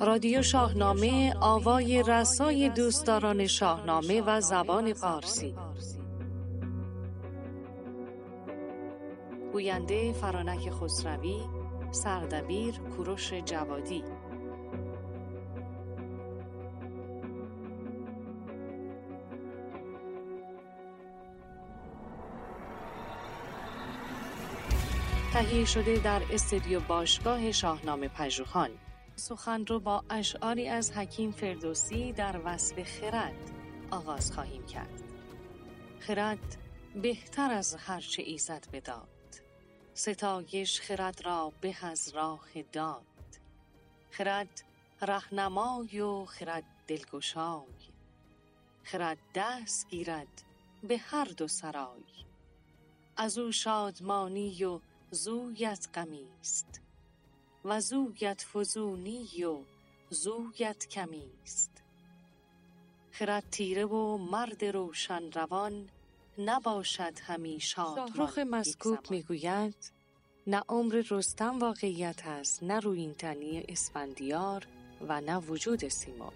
رادیو شاهنامه آوای رسای دوستداران شاهنامه و زبان فارسی. گوینده فرانک خسروی سردبیر کوروش جوادی. تهیه شده در استودیو باشگاه شاهنامه پژوهان سخن رو با اشعاری از حکیم فردوسی در وصف خرد آغاز خواهیم کرد. خرد بهتر از هرچه ایزد بداد. ستایش خرد را به از راه داد. خرد رهنمای و خرد دلگشای. خرد دست گیرد به هر دو سرای. از او شادمانی و زویت غمی است. و زویت فزونی و زویت کمی است خرد تیره و مرد روشن روان نباشد همی شادمان مسکوب می‌گوید نه عمر رستم واقعیت است نه روینتنی اسفندیار و نه وجود سیمرغ.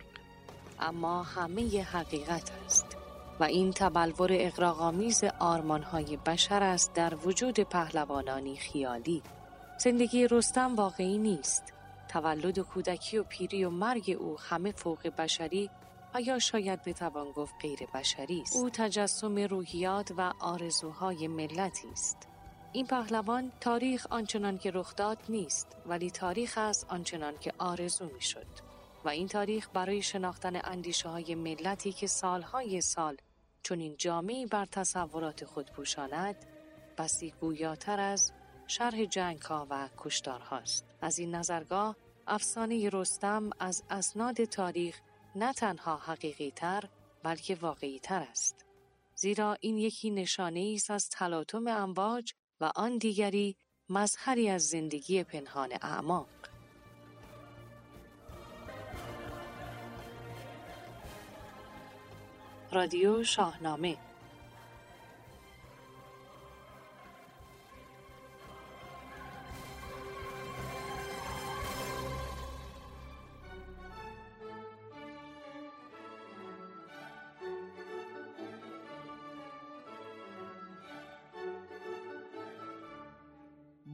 اما همه حقیقت است. و این تبلور اقراغامیز آرمانهای بشر است در وجود پهلوانانی خیالی زندگی رستم واقعی نیست. تولد و کودکی و پیری و مرگ او همه فوق بشری و یا شاید بتوان گفت غیر بشری است. او تجسم روحیات و آرزوهای ملتی است. این پهلوان تاریخ آنچنان که رخ داد نیست ولی تاریخ است آنچنان که آرزو می شد. و این تاریخ برای شناختن اندیشه های ملتی که سالهای سال چون این جامعی بر تصورات خود پوشاند بسی گویاتر از شرح جنگ ها و کشتار هاست. از این نظرگاه افسانه رستم از اسناد تاریخ نه تنها حقیقی تر بلکه واقعی تر است. زیرا این یکی نشانه است از تلاطم امواج و آن دیگری مظهری از زندگی پنهان اعماق. رادیو شاهنامه.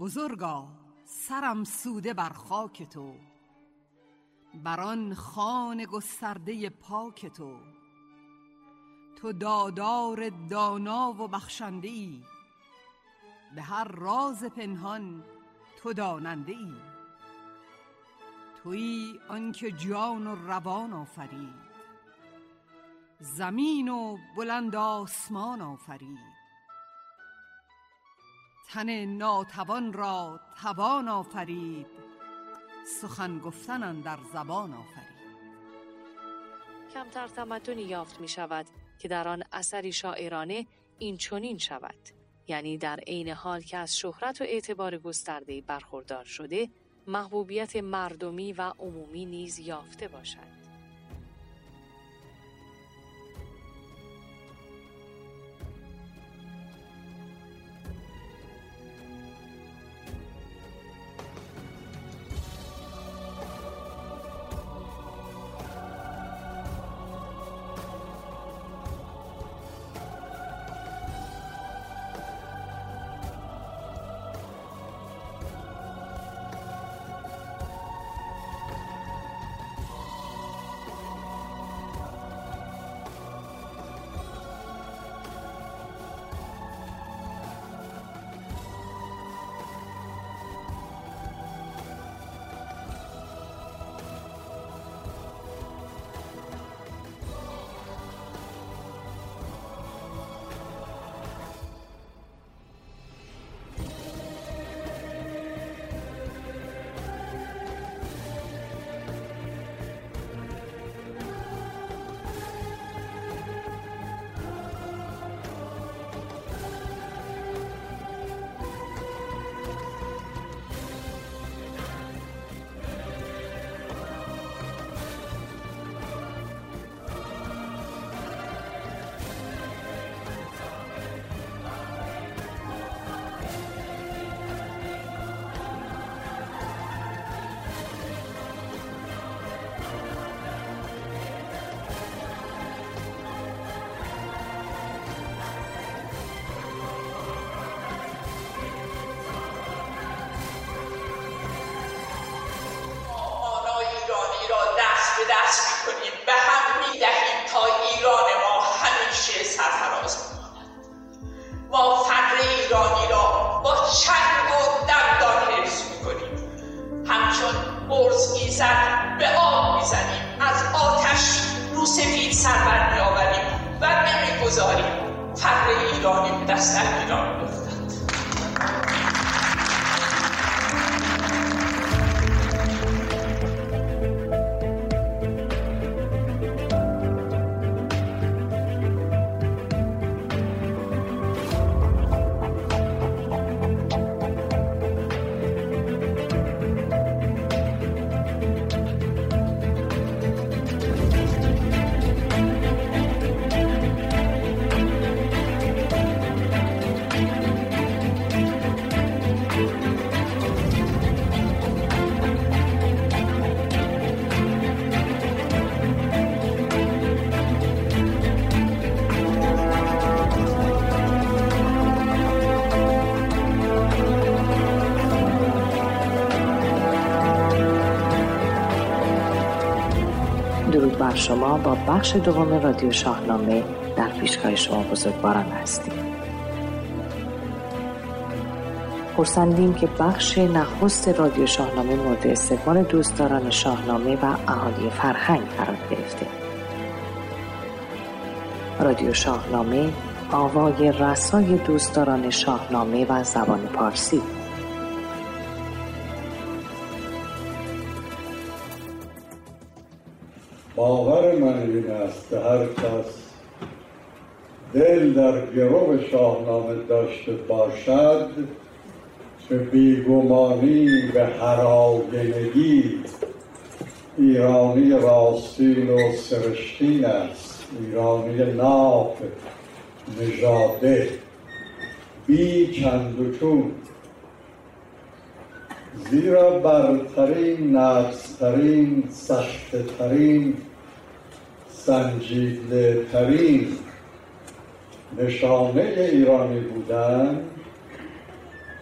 بزرگا سرم سوده بر خاک تو. بر آن خان گسترده پاک تو. تو دادار دانا و بخشنده ای به هر راز پنهان تو داننده ای تویی آنکه جان و روان آفرید. زمین و بلند آسمان آفرید. تن ناتوان را توان آفرید. سخن گفتن در زبان آفرید. کمتر تمدنی یافت می شود که در آن اثری شاعرانه این چنین شود. یعنی در عین حال که از شهرت و اعتبار گسترده برخوردار شده محبوبیت مردمی و عمومی نیز یافته باشد. با بخش دوم رادیو شاهنامه در پیشگاه شما بزرگواران هستیم. خورسندیم که بخش نخست رادیو شاهنامه مورد استقبال دوستداران شاهنامه و اهالی فرهنگ قرار گرفته. رادیو شاهنامه آوای رسای دوستداران شاهنامه و زبان پارسی. شاهنامه داشته باشد که بیگمانی به هراگنگی ایرانی راستین و سرشتین است ایرانی ناف نژاده. بی چند و چون. زیرا برترین نفسترین سختترین سنجیده ترین نشانه ایرانی بودن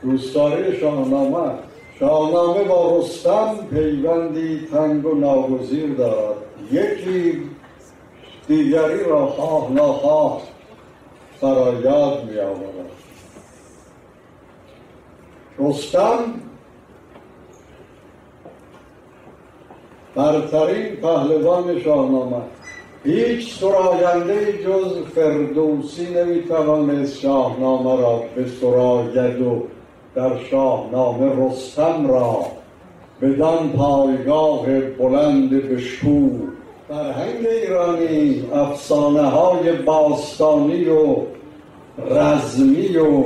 دوستداری شاهنامه شاهنامه با رستم پیوندی تنگ و ناگزیر دارد. یکی دیگری را خواه ناخواه فرایاد می آورد رستم برترین پهلوان شاهنامه هیچ سراینده جز فردوسی نمی‌توانست شاهنامه را به سراید و در شاهنامه رستم را بدان پایگاه بلند بشکوه فرهنگ ایرانی افسانه های باستانی و رزمی و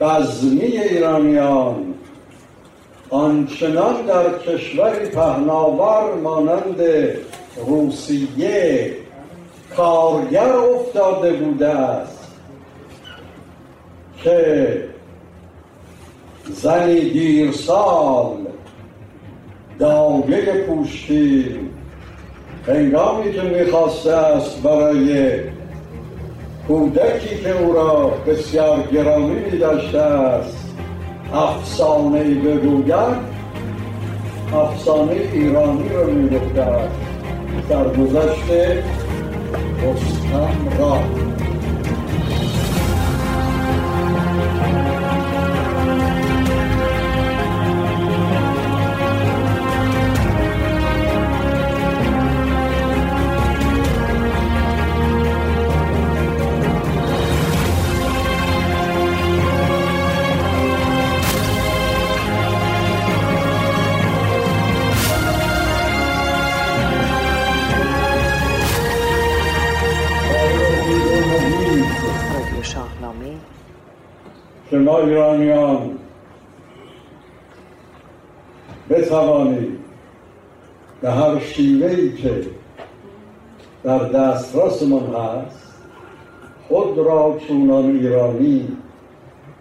بزمی ایرانیان آنچنان در کشوری پهناور مانند روسیه کارگر افتاده بوده است. که زنی دیر سال داگه پوشتی هنگامی که می‌خواسته است برای کودکی که او را بسیار گرامی میداشته است افسانه ای بگوید افسانه ایرانی رو می‌گفته است. سرگذشت رستم را ما ایرانیان بتوانیم به هر شیوهی که در دسترسمان هست خود را چونان ایرانی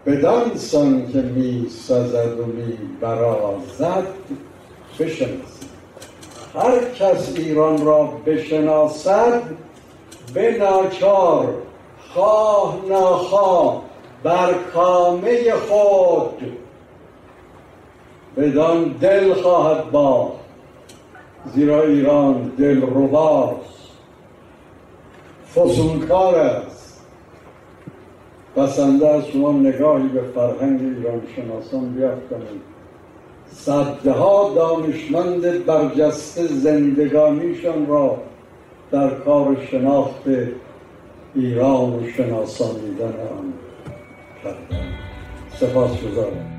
بدان سان که می سزد و می برازد بشناسید. هر کس ایران را بشناسد به ناچار خواه ناخواه بر کامه خود. بدان دل خواهد باخت زیرا ایران دل رباست فسونکار است. بسنده از شما نگاهی به فرهنگ ایران شناسان بیافتند صدها دانشمند برجسته زندگانیشان را در کار شناخت ایران و شناسانیدن آن. 等着这话是这儿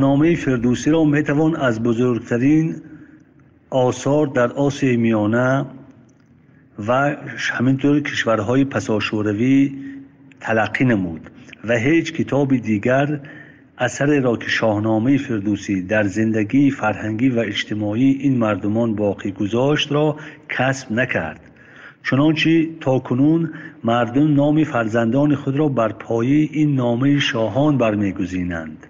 شاهنامه فردوسی را می‌توان از بزرگترین آثار در آسیای میانه و همینطور کشورهای پساشوروی تلقی نمود و هیچ کتاب دیگر اثر را که شاهنامه فردوسی در زندگی فرهنگی و اجتماعی این مردمان باقی گذاشت را کسب نکرد. چنانچه تا کنون مردم نام فرزندان خود را بر پایه این نامه شاهان برمیگزینند.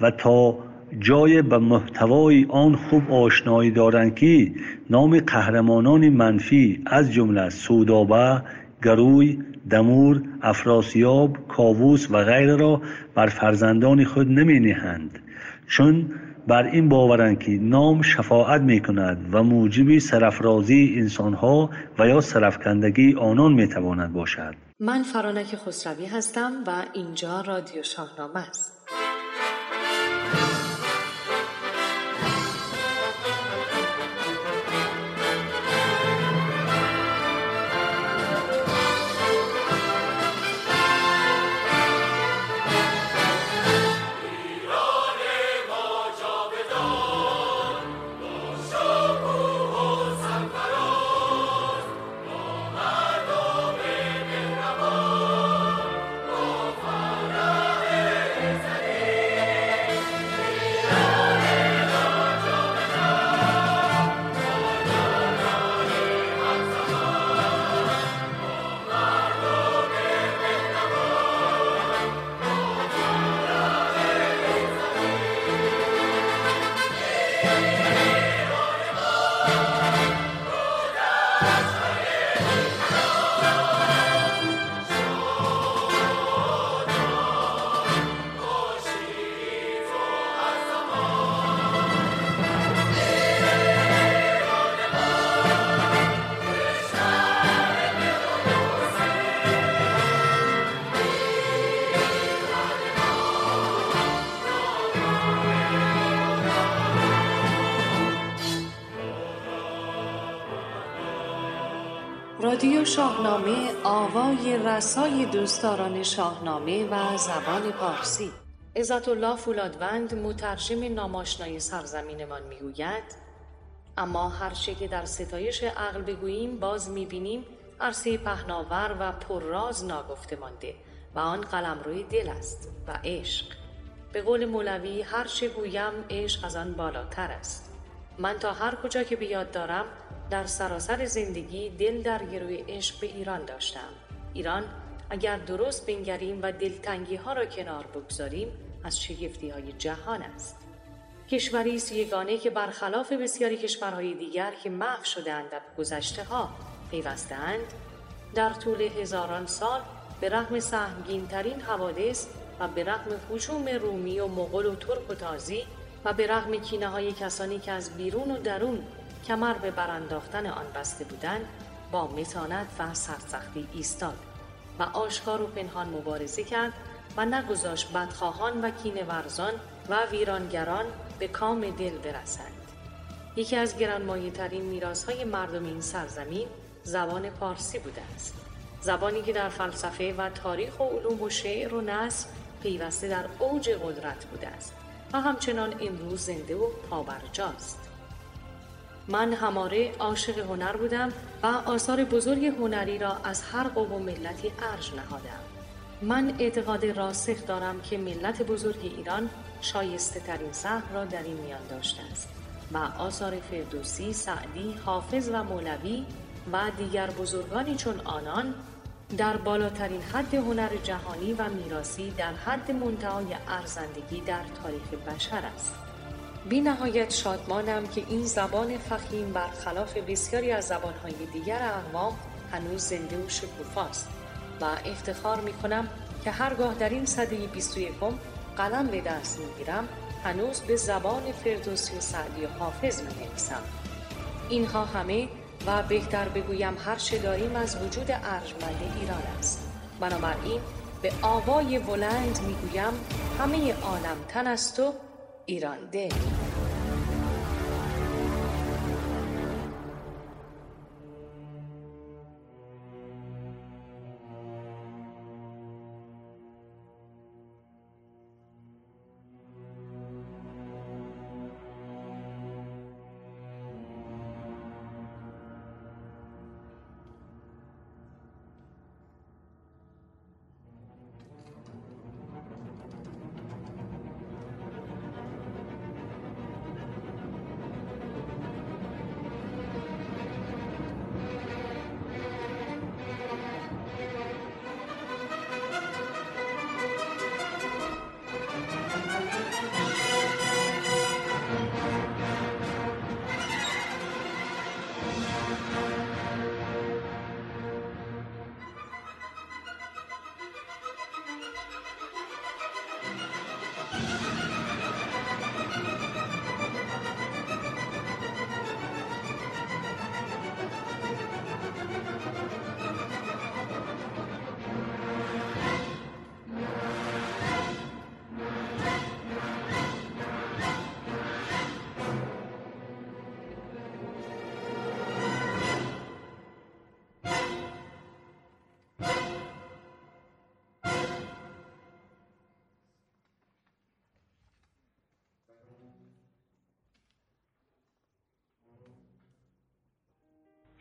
و تا جای به محتوای آن خوب آشنایی دارند که نام قهرمانان منفی از جمله سودابه گروی دمور افراسیاب کاووس و غیره را بر فرزندان خود نمی نهند چون بر این باورند که نام شفاعت می کند و موجب سرفرازی انسان ها و یا سرفکندگی آنان می تواند باشد. من فرانک خسروی هستم و اینجا رادیو شاهنامه است. رادیو شاهنامه آوای رسای دوستداران شاهنامه و زبان پارسی. عزت الله فولادوند مترجم ناماشنای سرزمینمان می‌گوید اما هرچه که در ستایش عقل بگوییم باز می‌بینیم عرصه پهناور و پرراز ناگفته مانده و آن قلمروی دل است و عشق. به قول مولوی هرچه گویم عشق از آن بالاتر است. من تا هر کجا که بیاد دارم در سراسر زندگی دل در گروی عشق به ایران داشتم. ایران اگر درست بنگریم و دلتنگی ها را کنار بگذاریم از شگفتی های جهان است. کشوری است یگانه که برخلاف بسیاری کشورهای دیگر که محو شدهاند و به گذشته ها پیوستهاند. در طول هزاران سال به رغم سهمگین ترین حوادث و به رغم حجوم رومی و مغول و ترک و تازی و به رغم کینه های کسانی که از بیرون و درون کمر به برانداختن آن بسته بودند با متانت و سرسختی ایستاد و آشکار و پنهان مبارزه کرد و نگذاشت بدخواهان و کینه ورزان و ویرانگران به کام دل برسند. یکی از گرانمایه ترین میراث های مردم این سرزمین زبان پارسی بوده است. زبانی که در فلسفه و تاریخ و علوم و شعر و نصر پیوسته در اوج قدرت بوده است و همچنان امروز زنده و پابرجاست. من هماره عاشق هنر بودم و آثار بزرگ هنری را از هر قوم و ملتی ارج نهادم من اعتقاد راسخ دارم که ملت بزرگ ایران شایسته ترین سهم را در این میان داشته است و آثار فردوسی، سعدی، حافظ و مولوی و دیگر بزرگانی چون آنان در بالاترین حد هنر جهانی و میراسی در حد منتهای ارزندگی در تاریخ بشر است. بی نهایت شادمانم که این زبان فخیم برخلاف بسیاری از زبانهای دیگر اقوام هنوز زنده و شکوفاست و افتخار می کنم که هرگاه در این صده 21 قلم به دست می گیرم هنوز به زبان فردوسی و سعدی و حافظ می نویسم. اینها همه و بهتر بگویم هر چه داریم از وجود ارجمند ایران است بنابراین به آوای بلند می‌گویم همه عالم تن است و ایران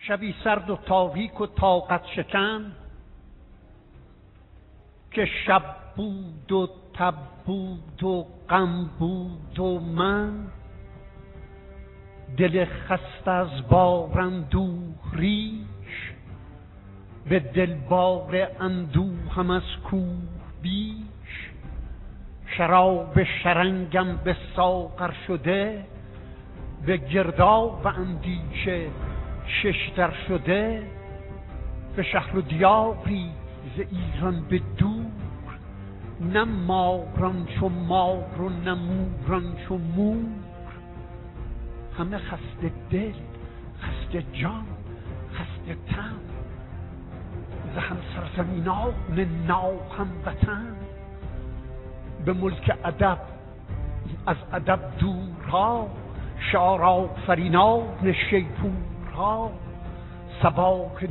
شبی سرد و تاریک و طاقت شکن که شب بود و تب بود و غم بود و من دل خسته از بار اندوه ریش به دل بار اندوه هم از کوه بیش شراب شرنگم به ساغر شده به گرداب و اندیشه ششتر شده به شهر و دیاری ز ایران به دور. نه ماران چو مار و نه موران چو مور. همه خسته دل خسته جان خسته تن. ز هم سرزمینان ناو هم وطن. به ملک ادب از ادب دورها شعر آفرینان شیپور. ها سباک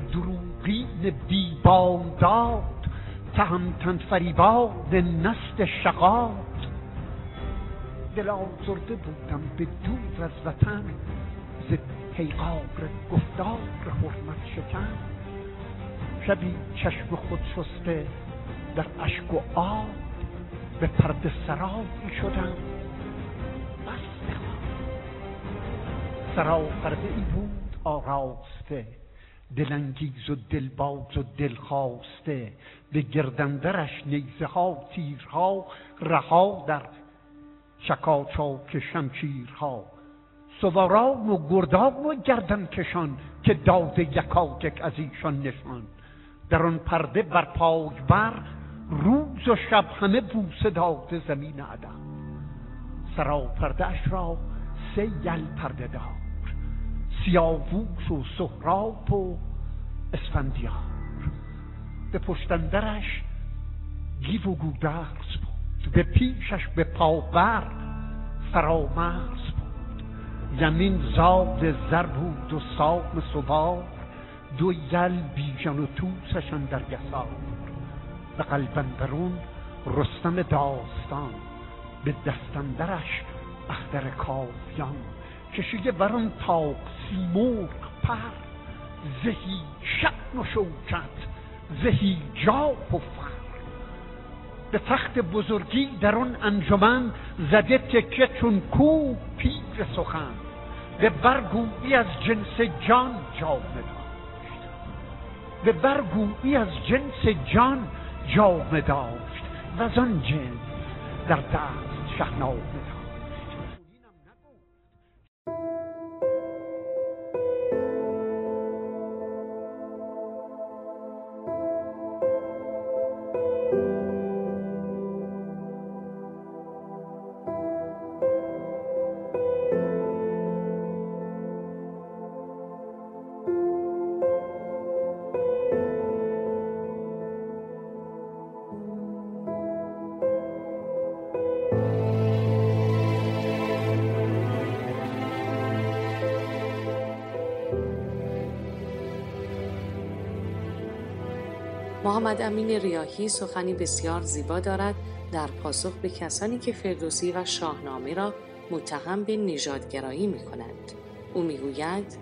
بی داد تهمتن فریباد نست شقاد. دل آزرده بودم به دور از وطن ز پیغار گفتار حرمت شکن. شبی چشم خود شسته در اشک و آب به پرده سرایی شدم. بس سرا پرده ای بود آراسته دلانگیز و دلباز و دلخواسته. به گردندرش نیزه ها تیرها رها در چکاچاک شمشیرها. سواران و گردان و گردن کشان که داده یکایک از ایشان نشان. در آن پرده بر پای بر روز و شب همه بوسه داده زمین عدم سرا پرده اش را سه یل پرده دار سیاووش و سهراب و اسفندیار. به پشتندرش گیو و گودرز بود. به پیشش به پاور فرامرز بود. یمین زاد زر بود و سام سوار. دو یل بیژن و توسشان در گسار به قلبندرون رستم داستان. به دستندرش اختر کافیان کشیده بران تاق سیمرغ پر. زهی شعن و شوکت زهی جاه و فر. به تخت بزرگی در آن انجمن زده تکه چون کو پیر سخن. به برگویی از جنس جان جامه داشت. به برگویی از جنس جان جامه داشت. و از آن جنس در دست شهنامه محمد امین ریاهی سخنی بسیار زیبا دارد در پاسخ به کسانی که فردوسی و شاهنامه را متهم به نژادگرایی می کنند. او می‌گوید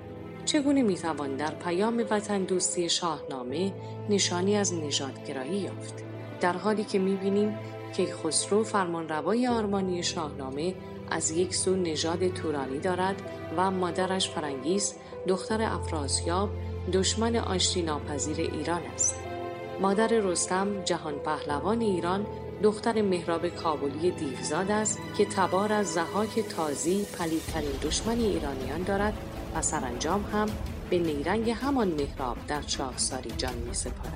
چگونه می‌توان در پیام وطن دوستی شاهنامه نشانی از نژادگرایی یافت در حالی که می‌بینیم که خسرو فرمانروای آرمانی شاهنامه از یک سو نژاد تورانی دارد و مادرش فرنگیس دختر افراسیاب دشمن آشتی ناپذیر ایران است مادر رستم جهان پهلوان ایران دختر مهراب کابلی دیوزاد است که تبار از زهاک تازی پلیدترین دشمن ایرانیان دارد و سرانجام هم به نیرنگ همان مهراب در چاهساری جان می سپارد.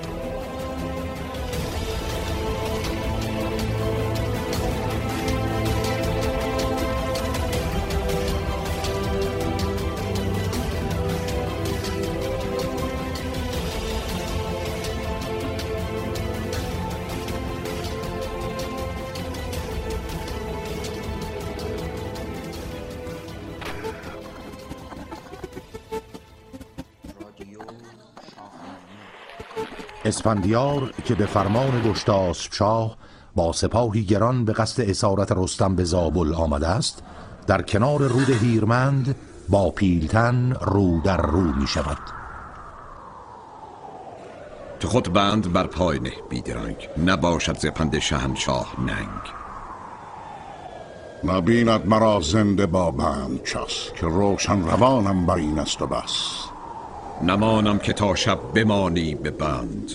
اسفندیار که به فرمان گشتاسب شاه با سپاهی گران به قصد اسارت رستم به زابل آمده است در کنار رود هیرمند با پیلتن رو در رو می شود. تو خود بند بر پای نه بیدرنگ. نباشد زپند شهنشاه ننگ. نبیند مرا زنده با بند چس که روشن روانم بر این است و بس. نمانم که تا شب بمانی به بند.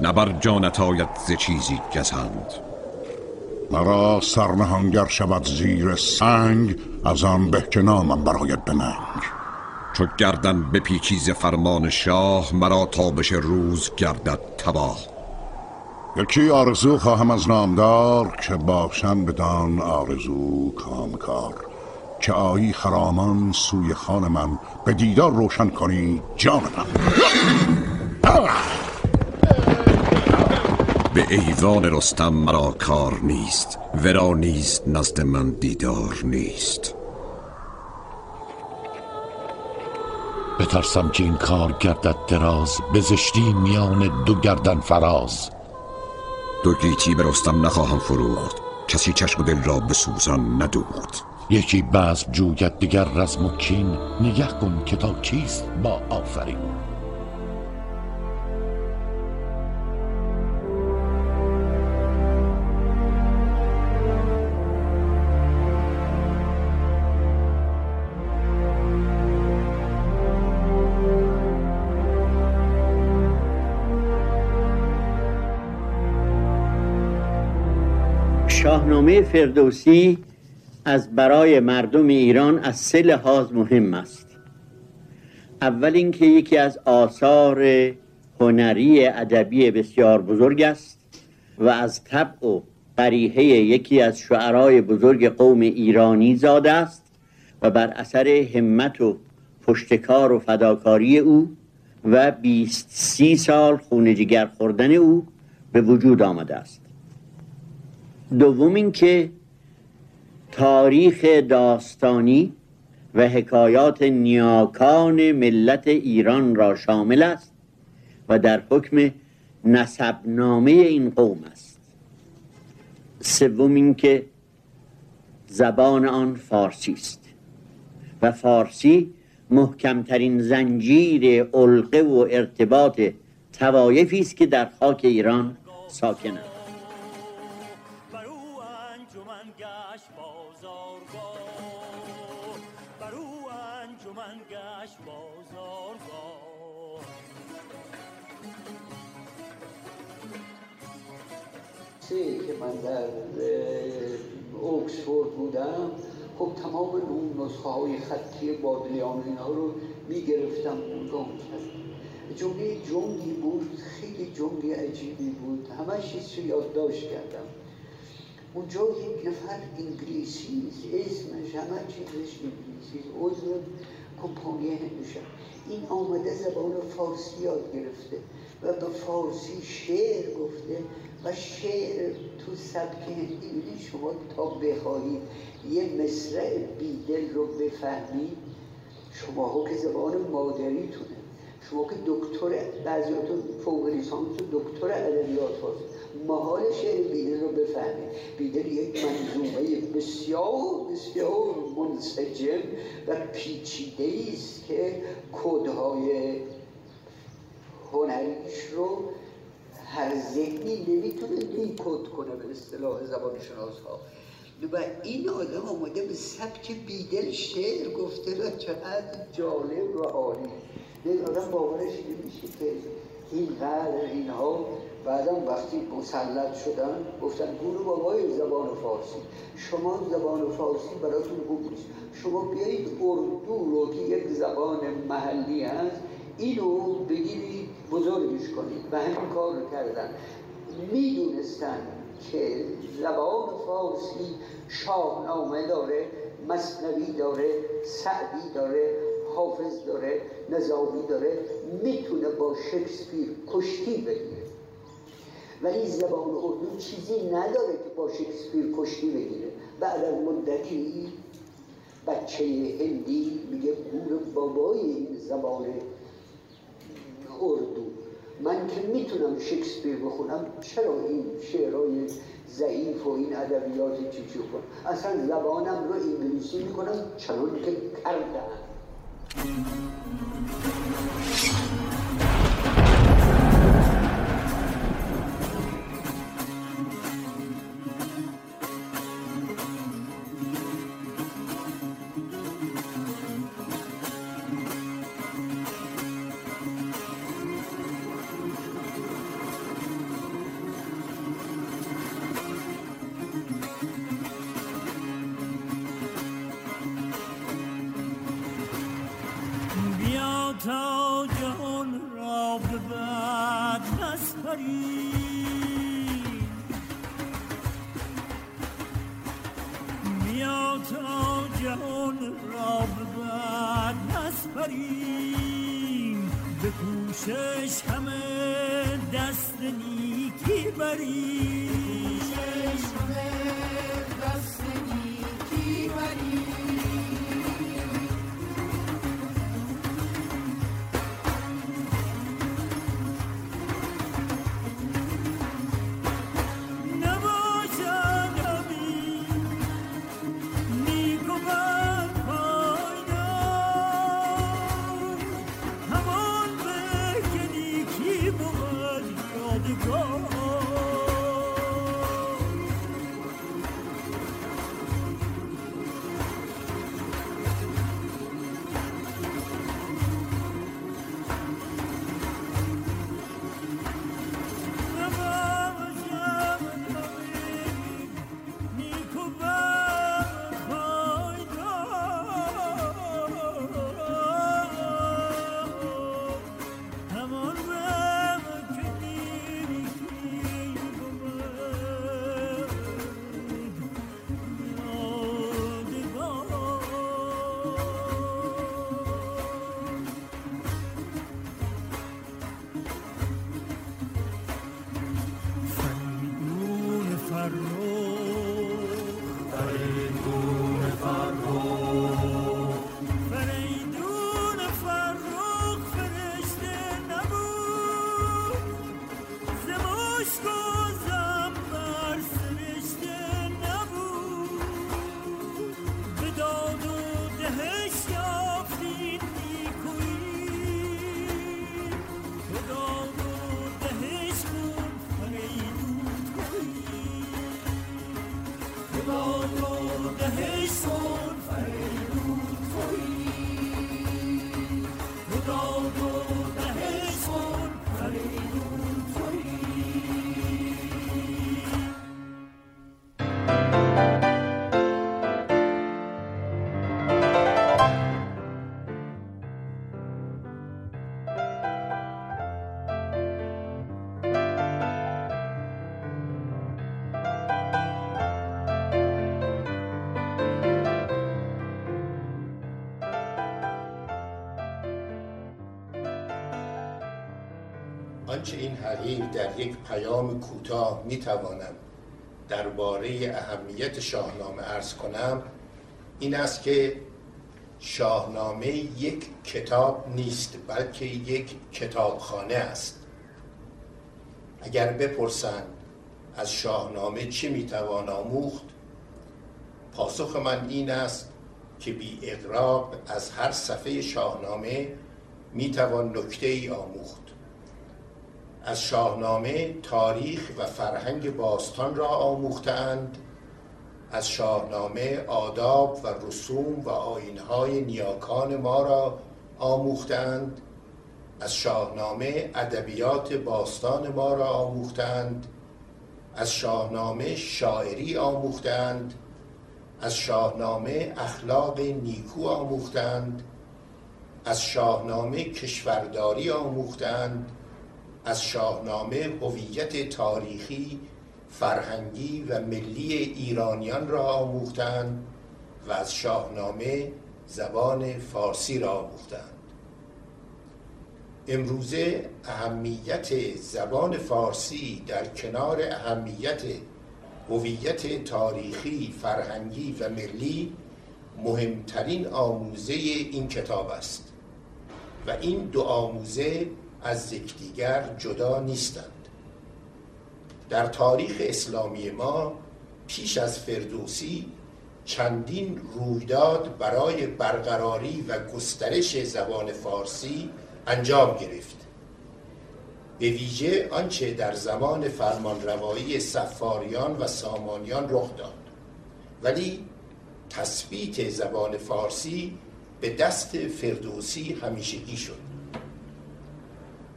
نبر جانت آید ز چیزی گزند. مرا سرنهانگر شود زیر سنگ از آن به که نامم براید به ننگ. چو گردن به پیچیز فرمان شاه مرا تابش روز گردد تباه. یکی آرزو خواهم از نامدار که باشم بدان آرزو کامکار. که آیی خرامان سوی خان من به دیدار روشن کنی جان من. به ایوان رستم مرا کار نیست ورا نیست نزد من دیدار نیست. بترسم که این کار گردد دراز به زشتی میان دو گردن فراز. دو گیتی به رستم نخواهم فروخت کسی چشم دل را به سوزان ندوخت یکی بزم جوید دیگر رزم و کین نگه کن که تا کیست با آفرین. شاهنامه فردوسی از برای مردم ایران از سه لحاظ مهم است. اول اینکه یکی از آثار هنری ادبی بسیار بزرگ است و از طبع و قریحه یکی از شعرای بزرگ قوم ایرانی زاده است و بر اثر همت و پشتکار و فداکاری او و بیست سی سال خون جگر خوردن او به وجود آمده است. دوم اینکه تاریخ داستانی و حکایات نیاکان ملت ایران را شامل است و در حکم نسبنامه این قوم است. سوم اینکه زبان آن فارسی است و فارسی محکمترین زنجیر علقه و ارتباط توایفی است که در خاک ایران ساکن است. که من در اوکسفورد بودم خب تمام اون نسخه های خطی بادلیان اینها رو می‌گرفتم اونجا جمله جنگی بود خیلی جنگی عجیبی بود همه چیز رو یادداشت کردم. اونجا یک نفر انگلیسی اسمش همه چیزش انگلیسی عضو کمپانی هندوشم این آمده زبان فارسی یاد گرفته و به فارسی شعر گفته و شعر تو سبک هندی شما تا بخواهید یه مصرع بیدل رو بفهمید شما ها که زبان مادریتونه شما که دکتر بعضیاتون فوق لیسانس دکتر ادبیات هست محال شعر بیدل رو بفهمید بیدل یک منظومه بسیار بسیار منسجم و پیچیده است که کدهای هنریش رو هر ذهنی نمی‌تونه دیکود کنه به اصطلاح زبان شناس ها و این آدم آمده به سبک بیدل شعر گفته و چقدر جالب و عالی. این آدم باورش نمیشه که اینقدر اینها بعدا وقتی مسلط شدن گفتن گروه بابای زبان فارسی. شما زبان فارسی براتون خوب نیست. شما بیایید اردو رو که یک زبان محلی هست اینو بگیرید بزرگش کنید و همین کار رو کردن. می‌دونستن که زبان فارسی شاهنامه داره مصنوی داره سعدی داره حافظ داره نظامی داره می‌تونه با شکسپیر کشتی بگیره. ولی زبان اردو چیزی نداره که با شکسپیر کشتی بگیره. بعد از مدتی بچه هندی میگه گور بابای این زبان اردو من که می‌تونم شکسپیر بخونم چرا این شعرهای ضعیف و این ادبیات چی کنم؟ اصلا زبانم رو انگلیسی می‌کنم چنان که کردم. تا جهان را به بعد نسپرید بیا تا جهان را به بعد نسپرید به کوشش همه دست نیکی برید حقیر در یک پیام کوتاه می‌توانم درباره اهمیت شاهنامه ارز کنم این است که شاهنامه یک کتاب نیست بلکه یک کتابخانه است. اگر بپرسند از شاهنامه چی می‌توان آموخت پاسخ من این است که بی اقراق از هر صفحه شاهنامه می‌توان نکته ای آموخت. از شاهنامه تاریخ و فرهنگ باستان را آموختند از شاهنامه آداب و رسوم و آینهای نیاکان ما را آموختند از شاهنامه ادبیات باستان ما را آموختند از شاهنامه شاعری آموختند از شاهنامه اخلاق نیکو آموختند از شاهنامه کشورداری آموختند از شاهنامه هویت تاریخی فرهنگی و ملی ایرانیان را آموختند و از شاهنامه زبان فارسی را آموختند. امروزه اهمیت زبان فارسی در کنار اهمیت هویت تاریخی فرهنگی و ملی مهمترین آموزه این کتاب است و این دو آموزه از یکدیگر جدا نیستند. در تاریخ اسلامی ما پیش از فردوسی چندین رویداد برای برقراری و گسترش زبان فارسی انجام گرفت. به ویژه آنچه در زمان فرمانروایی سفاریان و سامانیان رخ داد. ولی تثبیت زبان فارسی به دست فردوسی همیشگی شد.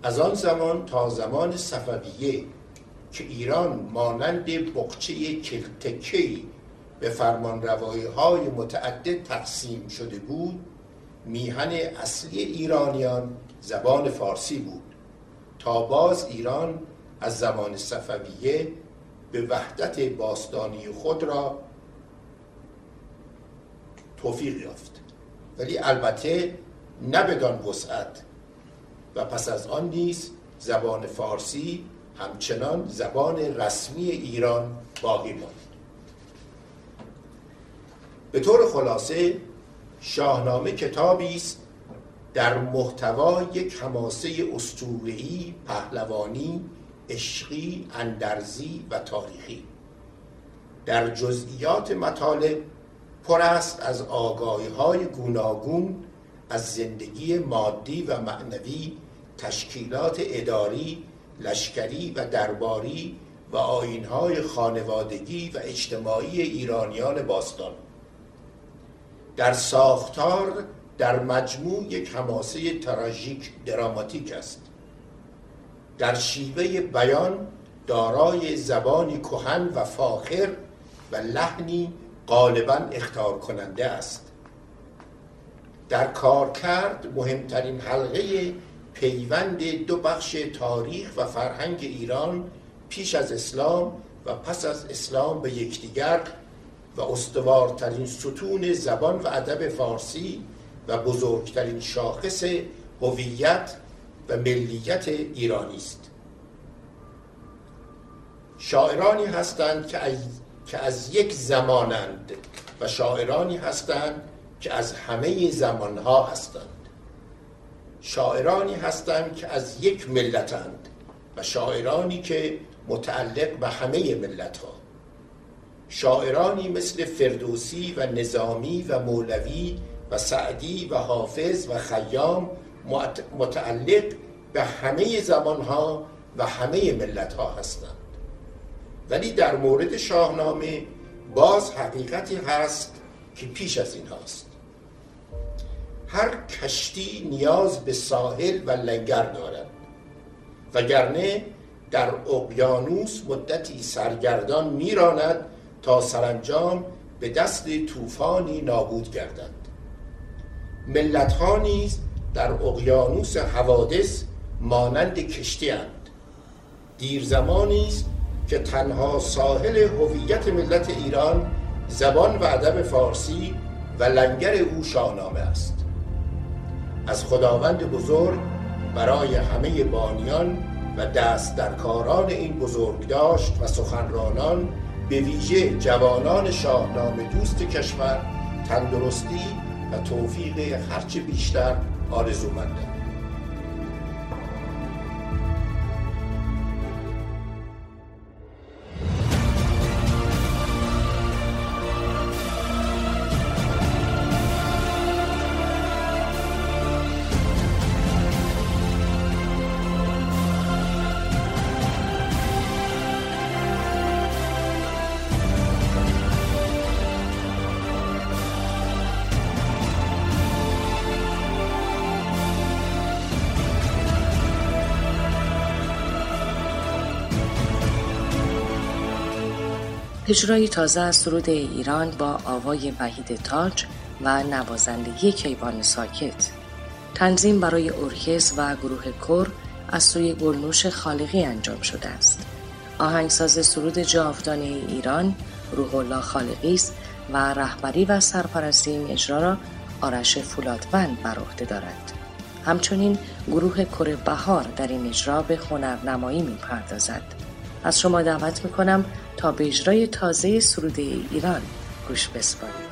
از آن زمان تا زمان صفویه که ایران مانند بقچه کلتکی به فرمانروایی های متعدد تقسیم شده بود میهن اصلی ایرانیان زبان فارسی بود. تا باز ایران از زمان صفویه به وحدت باستانی خود را توفیق یافت. ولی البته نه بدان وسعت و پس از آن نیز زبان فارسی همچنان زبان رسمی ایران باقی ماند. به طور خلاصه شاهنامه کتابی است در محتوا یک حماسه اسطوره‌ای پهلوانی عشقی اندرزی و تاریخی. در جزئیات مطالب پر است از آگاهی های گوناگون از زندگی مادی و معنوی تشکیلات اداری لشکری و درباری و آینهای خانوادگی و اجتماعی ایرانیان باستان. در ساختار در مجموع یک حماسه تراژیک دراماتیک است. در شیوه بیان دارای زبانی کهن و فاخر و لحنی غالبا اختار کننده است. در کار کرد مهمترین حلقه پیوند دو بخش تاریخ و فرهنگ ایران پیش از اسلام و پس از اسلام به یکدیگر و استوارترین ستون زبان و ادب فارسی و بزرگترین شاخص هویت و ملیت ایرانی است. شاعرانی هستند که از, که از یک زمانند و شاعرانی هستند که از همه زمانها هستند. شاعرانی هستند که از یک ملتند و شاعرانی که متعلق به همه ملت ها شاعرانی مثل فردوسی و نظامی و مولوی و سعدی و حافظ و خیام متعلق به همه زمان ها و همه ملت ها هستند. ولی در مورد شاهنامه باز حقیقتی هست که پیش از این هاست. هر کشتی نیاز به ساحل و لنگر دارد. وگرنه در اقیانوس مدتی سرگردان میراند تا سرانجام به دست طوفانی نابود گردد. ملت ها نیز در اقیانوس حوادث مانند کشتی اند. دیر زمانی است که تنها ساحل هویت ملت ایران زبان و ادب فارسی و لنگر او شاهنامه است. از خداوند بزرگ برای همه بانیان و دست در کاران این بزرگ داشت و سخنرانان به ویژه جوانان شاهنامه دوست کشور تندرستی و توفیق هرچه بیشتر آرزومندند. اجرای تازه از سرود ایران با آوای وحید تاج و نوازندگی کیوان ساکت. تنظیم برای ارکست و گروه کور از سوی گلنوش خالقی انجام شده است. آهنگساز سرود جاودانه ایران روح الله خالقی است و رهبری و سرپرستی این اجرا را آرش فولادوند بر عهده دارد. همچنین گروه کره بهار در این اجرا به هنرنمایی می‌پردازد. از شما دعوت می‌کنم تا به اجرای تازه سروده ایران گوش بسپارید.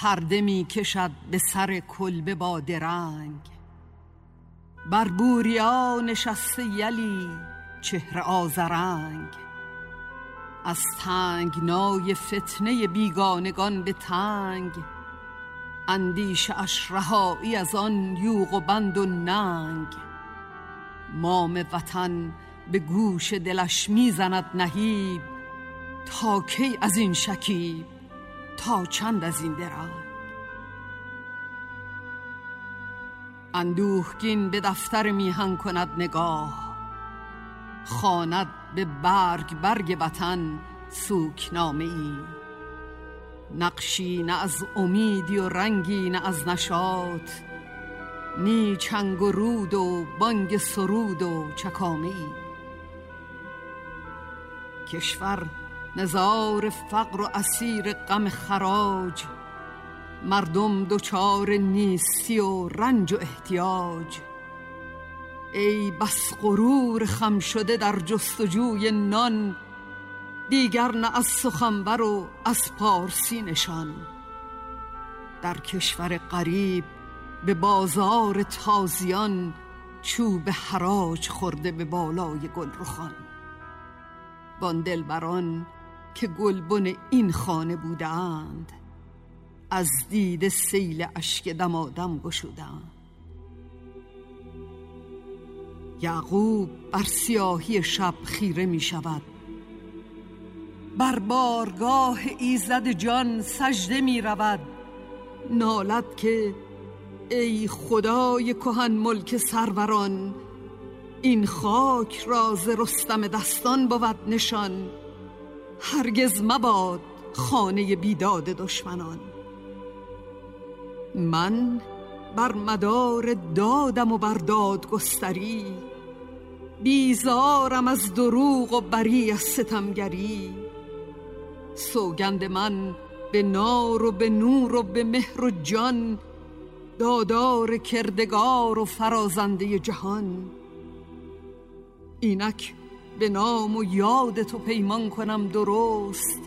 پرده می کشد به سر کلبه با درنگ. بر بوریا نشسته یلی چهره آزرنگ از تنگنای فتنه بیگانگان به تنگ. اندیش اش رهایی از آن یوغ و بند و ننگ. مام وطن به گوش دلش می‌زند نهیب تا کی از این شکیب؟ تا چند از این درنگ اندوهگین به دفتر میهن کند نگاه خواند به برگ برگ وطن سوکنامه ای. نقشی نه از امیدی و رنگی نه از نشاط نی چنگ و رود و بانگ سرود و چکامه ای. کشور نزار فقر و اسیر غم خراج. مردم دچار نیستی و رنج و احتیاج. ای بس غرور خم شده در جستجوی نان دیگر نه از سخنور و از پارسی نشان. در کشور قریب به بازار تازیان چوب حراج خورده به بالای گل رخان وان دلبران که گلبن این خانه بودند. از دید سیل اشک دمادم گشودند. یعقوب بر سیاهی شب خیره می شود. بر بارگاه ایزد جان سجده می رود. نالد که ای خدای کهن ملک سروران این خاک راز رستم دستان بود نشان. هرگز مباد خانه بیداد دشمنان. من بر مدار دادم و بر داد گستری بیزارم از دروغ و بری از ستمگری. سوگند من به نار و به نور و به مهر و جان دادار کردگار و فرازنده جهان. اینک به نام و یاد تو پیمان کنم درست؟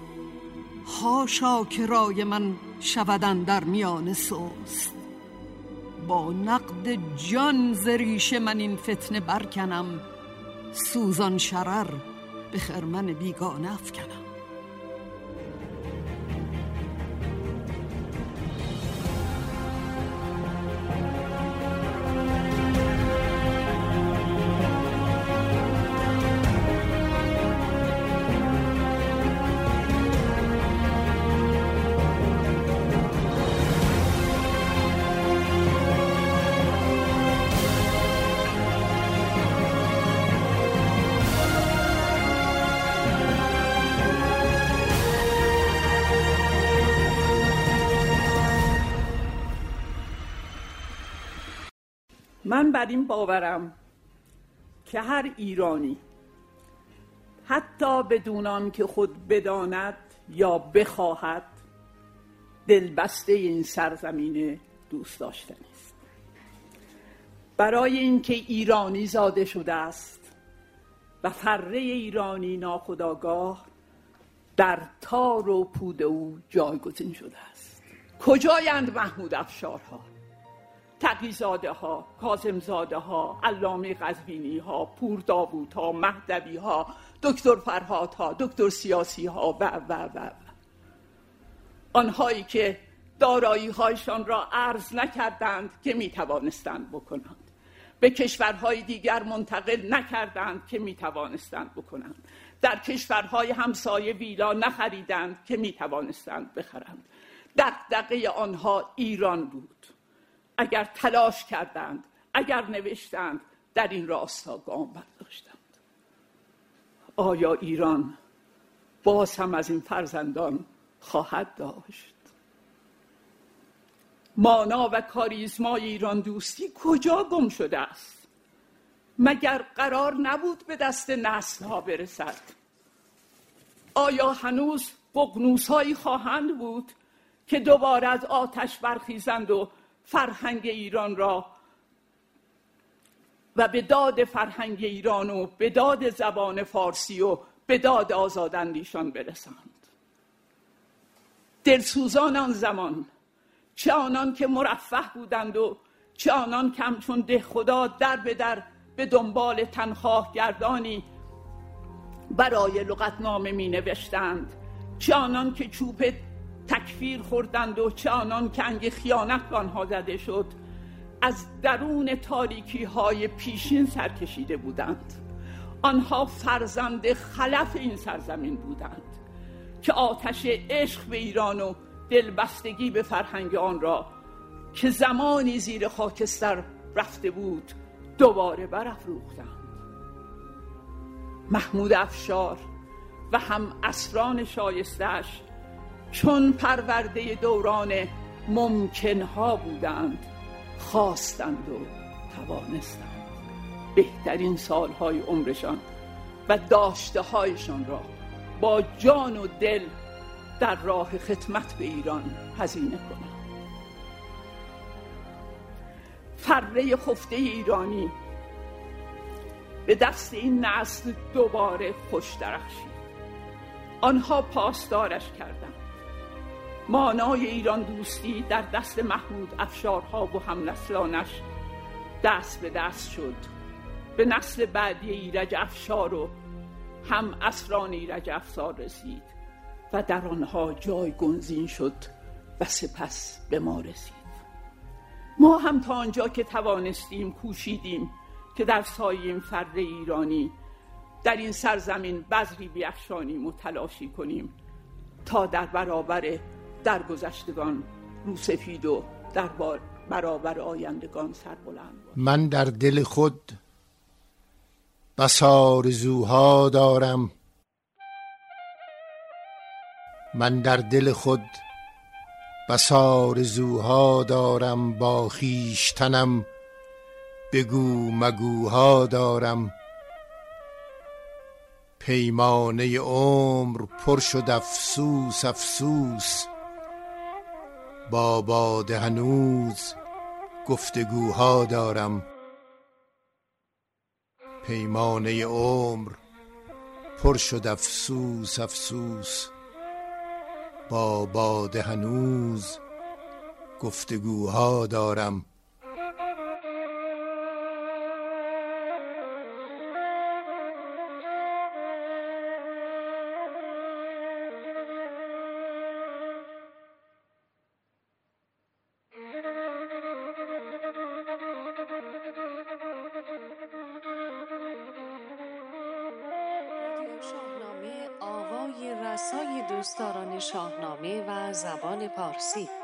هاشا که رای من شودن در میان سوست با نقد جان زریش من این فتنه برکنم سوزان شرر به خرمن بیگانه افکنم. من بر این باورم که هر ایرانی حتی بدونان که خود بداند یا بخواهد دلبسته این سرزمین دوست داشتنی است. برای اینکه ایرانی زاده شده است و فره ایرانی ناخداگاه در تار و پود او جایگزین شده است. کجایند محمود افشارها؟ تقیزاده ها کازمزاده ها علامه غزبینی ها پور داوود ها مهدوی ها دکتر فرهاد ها دکتر سیاسی ها و و و. آنهایی که دارایی هایشان را عرض نکردند که می توانستند بکنند. به کشورهای دیگر منتقل نکردند که می توانستند بکنند. در کشورهای همسایه ویلا نخریدند که می توانستند بخرند. دقدقه آنها ایران بود. اگر تلاش کردند اگر نوشتند در این راستا گام برداشتند. آیا ایران باز هم از این فرزندان خواهد داشت؟ مانا و کاریزمای ایران دوستی کجا گم شده است؟ مگر قرار نبود به دست نسل ها برسد؟ آیا هنوز بقنوس هایی خواهند بود که دوباره از آتش برخیزند و فرهنگ ایران را و به داد فرهنگ ایران و به داد زبان فارسی و به داد آزاداندیشان برسند دلسوزان آن زمان چه آنان که مرفه بودند و چه آنان که همچون ده خدا در به در به دنبال تنخواه گردانی برای لغتنامه می نوشتند. چه آنان که چوب تکفیر خوردند و چه آنان که خیانت به آنها زده شد. از درون تاریکی های پیشین سرکشیده بودند. آنها فرزند خلف این سرزمین بودند که آتش عشق به ایران و دلبستگی به فرهنگ آن را که زمانی زیر خاکستر رفته بود دوباره برافروختند. محمود افشار و هم اسران شایستش چون پرورده دوران ممکنها بودند خواستند و توانستند. بهترین سالهای عمرشان و داشته هایشان را با جان و دل در راه خدمت به ایران هزینه کنند. فره خفته ایرانی به دست این نسل دوباره خوش درخشید. آنها پاسدارش کردند. مانای ایران دوستی در دست محمود افشارها و همنسلانش دست به دست شد. به نسل بعدی ایرج افشار و هم اسران ایرج افسار رسید و در آنها جای گنزین شد و سپس به ما رسید. ما هم تا آنجا که توانستیم کوشیدیم که در سایه فرد ایرانی در این سرزمین بذری بیافشانیم و تلاشی کنیم تا در برابر درگذشتگان رو سفید و در برابر آیندگان سر بلند من در دل خود بس آرزوها دارم. من در دل خود بس آرزوها دارم. با خیشتنم بگو مگوها دارم. پیمانه عمر پر شد افسوس افسوس. با باد هنوز گفتگوها دارم. پیمانه عمر پر شد افسوس افسوس. با باد هنوز گفتگوها دارم. زبان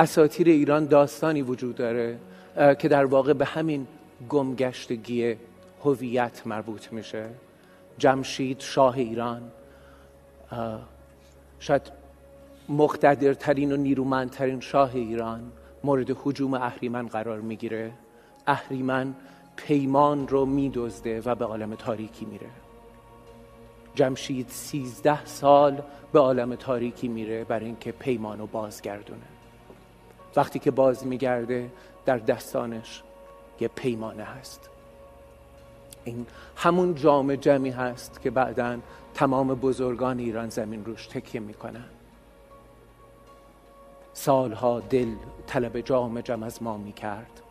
اساتیر ایران داستانی وجود داره که در واقع به همین گمگشتگی هویت مربوط میشه. جمشید شاه ایران شاید مقتدرترین و نیرومندترین شاه ایران مورد حجوم اهریمن قرار می‌گیره. اهریمن پیمان رو میدزده و به عالم تاریکی میره. جمشید سیزده سال به عالم تاریکی میره برای اینکه پیمانو بازگردونه. وقتی که باز میگرده در دستانش یه پیمانه هست. این همون جام جمعی هست که بعدا تمام بزرگان ایران زمین روش تکیه می‌کنن. سالها دل طلب جام جم از ما می‌کرد.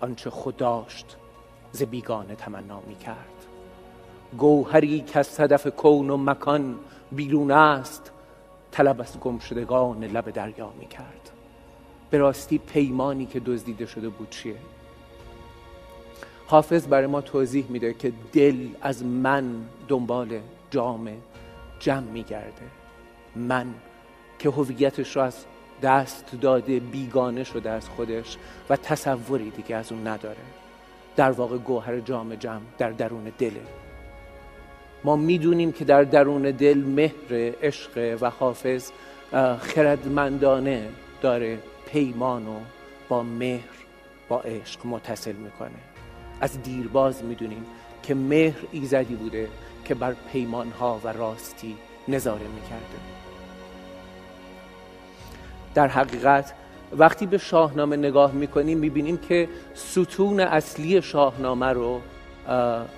آنچه خداشت ز بیگانه تمنا می‌کرد. گوهری که از صدف کون و مکان بیرون است طلب از گمشدگان لب دریا می‌کرد. به راستی پیمانی که دزدیده شده بود چیه؟ حافظ برای ما توضیح میده که دل از من دنبال جام جمع میگرده. من که هویتش رو از دست داده بیگانه شده از خودش و تصوری دیگه از اون نداره. در واقع گوهر جام جمع در درون دله. ما می‌دونیم که در درون دل مهر عشق و حافظ خردمندانه داره. پیمان و با مهر با عشق متصل می‌کنه. از دیرباز می‌دونیم که مهر ایزدی بوده که بر پیمانها و راستی نظاره می‌کرده. در حقیقت وقتی به شاهنامه نگاه می‌کنیم می‌بینیم که ستون اصلی شاهنامه رو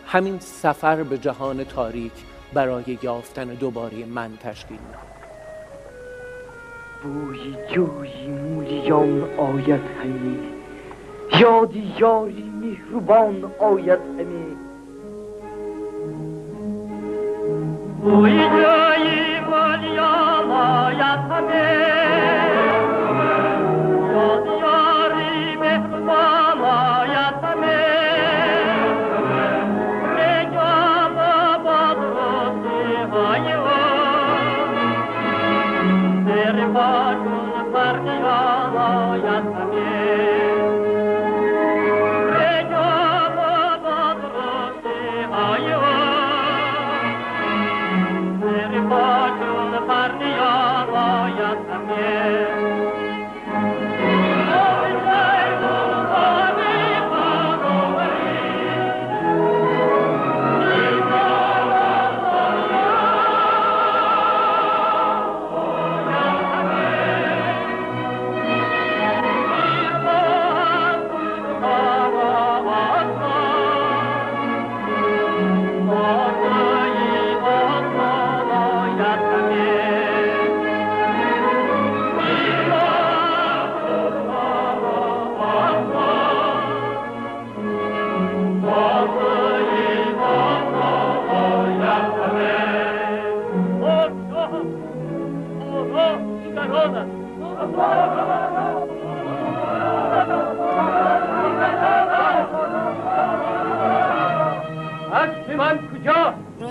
همین سفر به جهان تاریک برای یافتن دوباره من تشکیل میده بوی جوی مولیان آید همی یادی یاری مهربان آید همی بوی جوی مولیان آید همی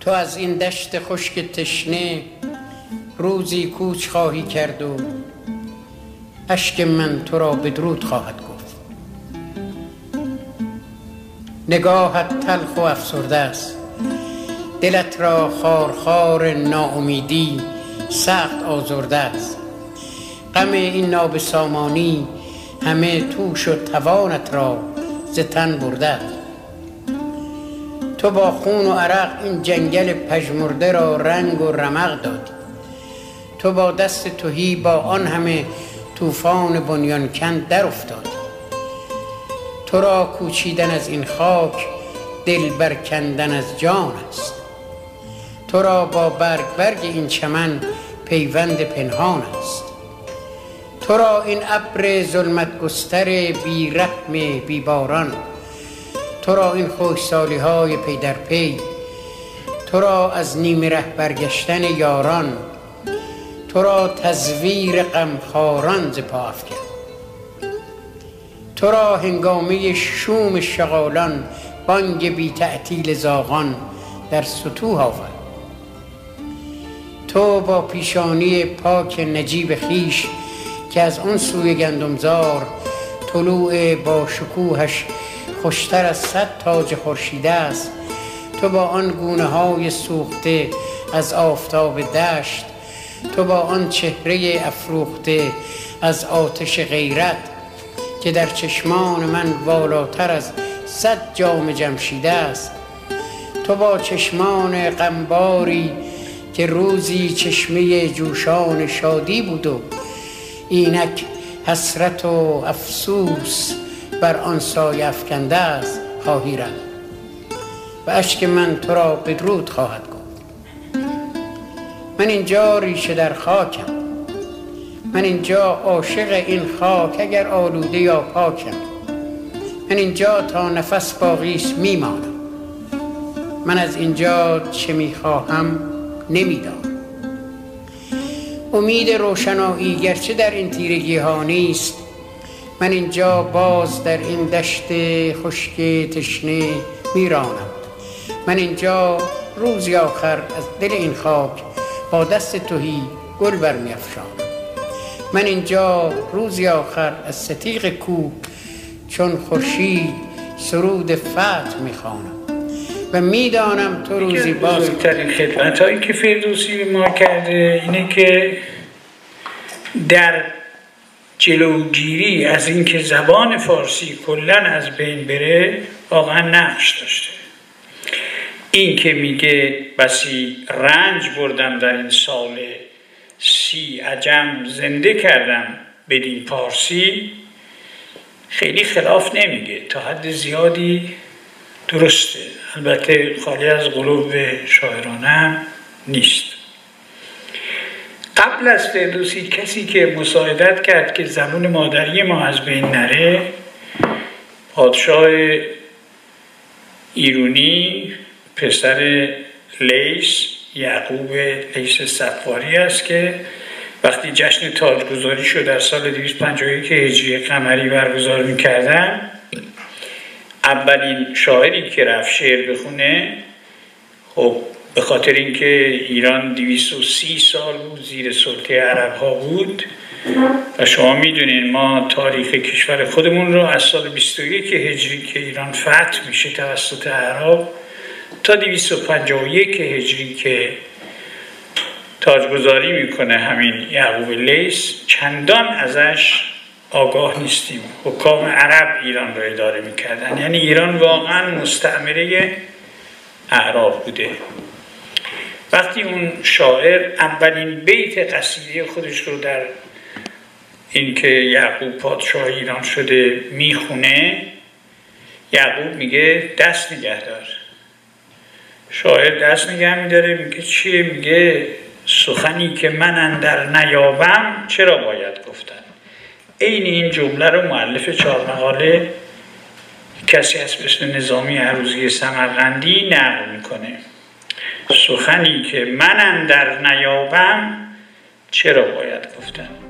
تو از این دشت خشک تشنه روزی کوچ خواهی کرد و اشک من تو را بدرود خواهد نگاهت تلخ و افسرده است. دلت را خارخار ناامیدی سخت آزرده است. غم این نابسامانی همه توش و توانت را ز تن برده تو با خون و عرق این جنگل پژمرده را رنگ و رمق دادی. تو با دست توهی با آن همه طوفان بنیان کند در افتادی. تو را کوچیدن از این خاک دل برکندن از جان است. تو را با برگ برگ این چمن پیوند پنهان است. تو را این ابر ظلمت گستر بی رحم بی باران تو را این خشکسالی های پی در پی تو را از نیم ره برگشتن یاران تو را تزویر غمخواران ز پا افکند تو را هنگامه شوم شغالان بانگ بی تعطیل زاغان در ستوه آورد. تو با پیشانی پاک نجیب خیش که از آن سوی گندمزار طلوع با شکوهش خوشتر از صد تاج خورشیده است. تو با آن گونه های سوخته از آفتاب دشت تو با آن چهره افروخته از آتش غیرت که در چشمان من والاتر از صد جام جمشیده است. تو با چشمان غمباری که روزی چشمه جوشان شادی بود و اینک حسرت و افسوس بر آن سایه افکنده است خواهی رفت و اشک من تو را بدرود خواهد گفت. من اینجا ریشه در خاکم. من اینجا عاشق این خاک اگر آلوده یا پاکم. من اینجا تا نفس باقیست میمانم. من از اینجا چه می‌خواهم نمی‌دانم. امید روشنایی گرچه در این تیرگی ها نیست من اینجا باز در این دشت خشک تشنه میرانم. من اینجا روزی آخر از دل این خاک با دست توهی گل برمیافشانم. من اینجا روزی آخر از ستیق کو چون خورشید سرود فتح می‌خوانم و می‌دانم تو روزی باز بزرگترین خدمت هایی که فردوسی به ما کرده اینه که در جلوگیری از اینکه زبان فارسی کلا از بین بره واقعا نقش داشته. این که میگه بسی رنج بردم در این سال سی عجم زنده کردم بدین پارسی خیلی خلاف نمیگه. تا حد زیادی درسته. البته خالی از قلوب شاعرانه نیست. قبل از فردوسی کسی که مساعدت کرد که زبون مادری ما از بین نره پادشاه ایرونی پسر لیس یعقوب لیس صفاری است که وقتی جشن تاجگذاری شد در سال 251 هجری قمری برگزار می‌کردن اولین شاعری که رفت شعر بخونه خب به خاطر اینکه ایران 230 سال بود زیر سلطه عرب ها بود و شما می‌دونین ما تاریخ کشور خودمون رو از سال 21 هجری که ایران فتح میشه توسط عرب تا 251 هجری که تاجگذاری می‌کنه همین یعقوب لیس چندان ازش آگاه نیستیم. حکام عرب ایران رو اداره می‌کردن. یعنی ایران واقعا مستعمره اعراب بوده. وقتی اون شاعر اولین بیت قصیده خودش رو در اینکه یعقوب پادشاه ایران شده می‌خونه یعقوب میگه دست نگه دار شاعر دست نگه میداره میگه چیه میگه سخنی که من اندر نیابم چرا باید گفتن؟ عین این جمله رو معلف چهار مقاله کسی هست مثل نظامی عروضی سمرقندی نقل می‌کنه. سخنی که من اندر نیابم چرا باید گفتن؟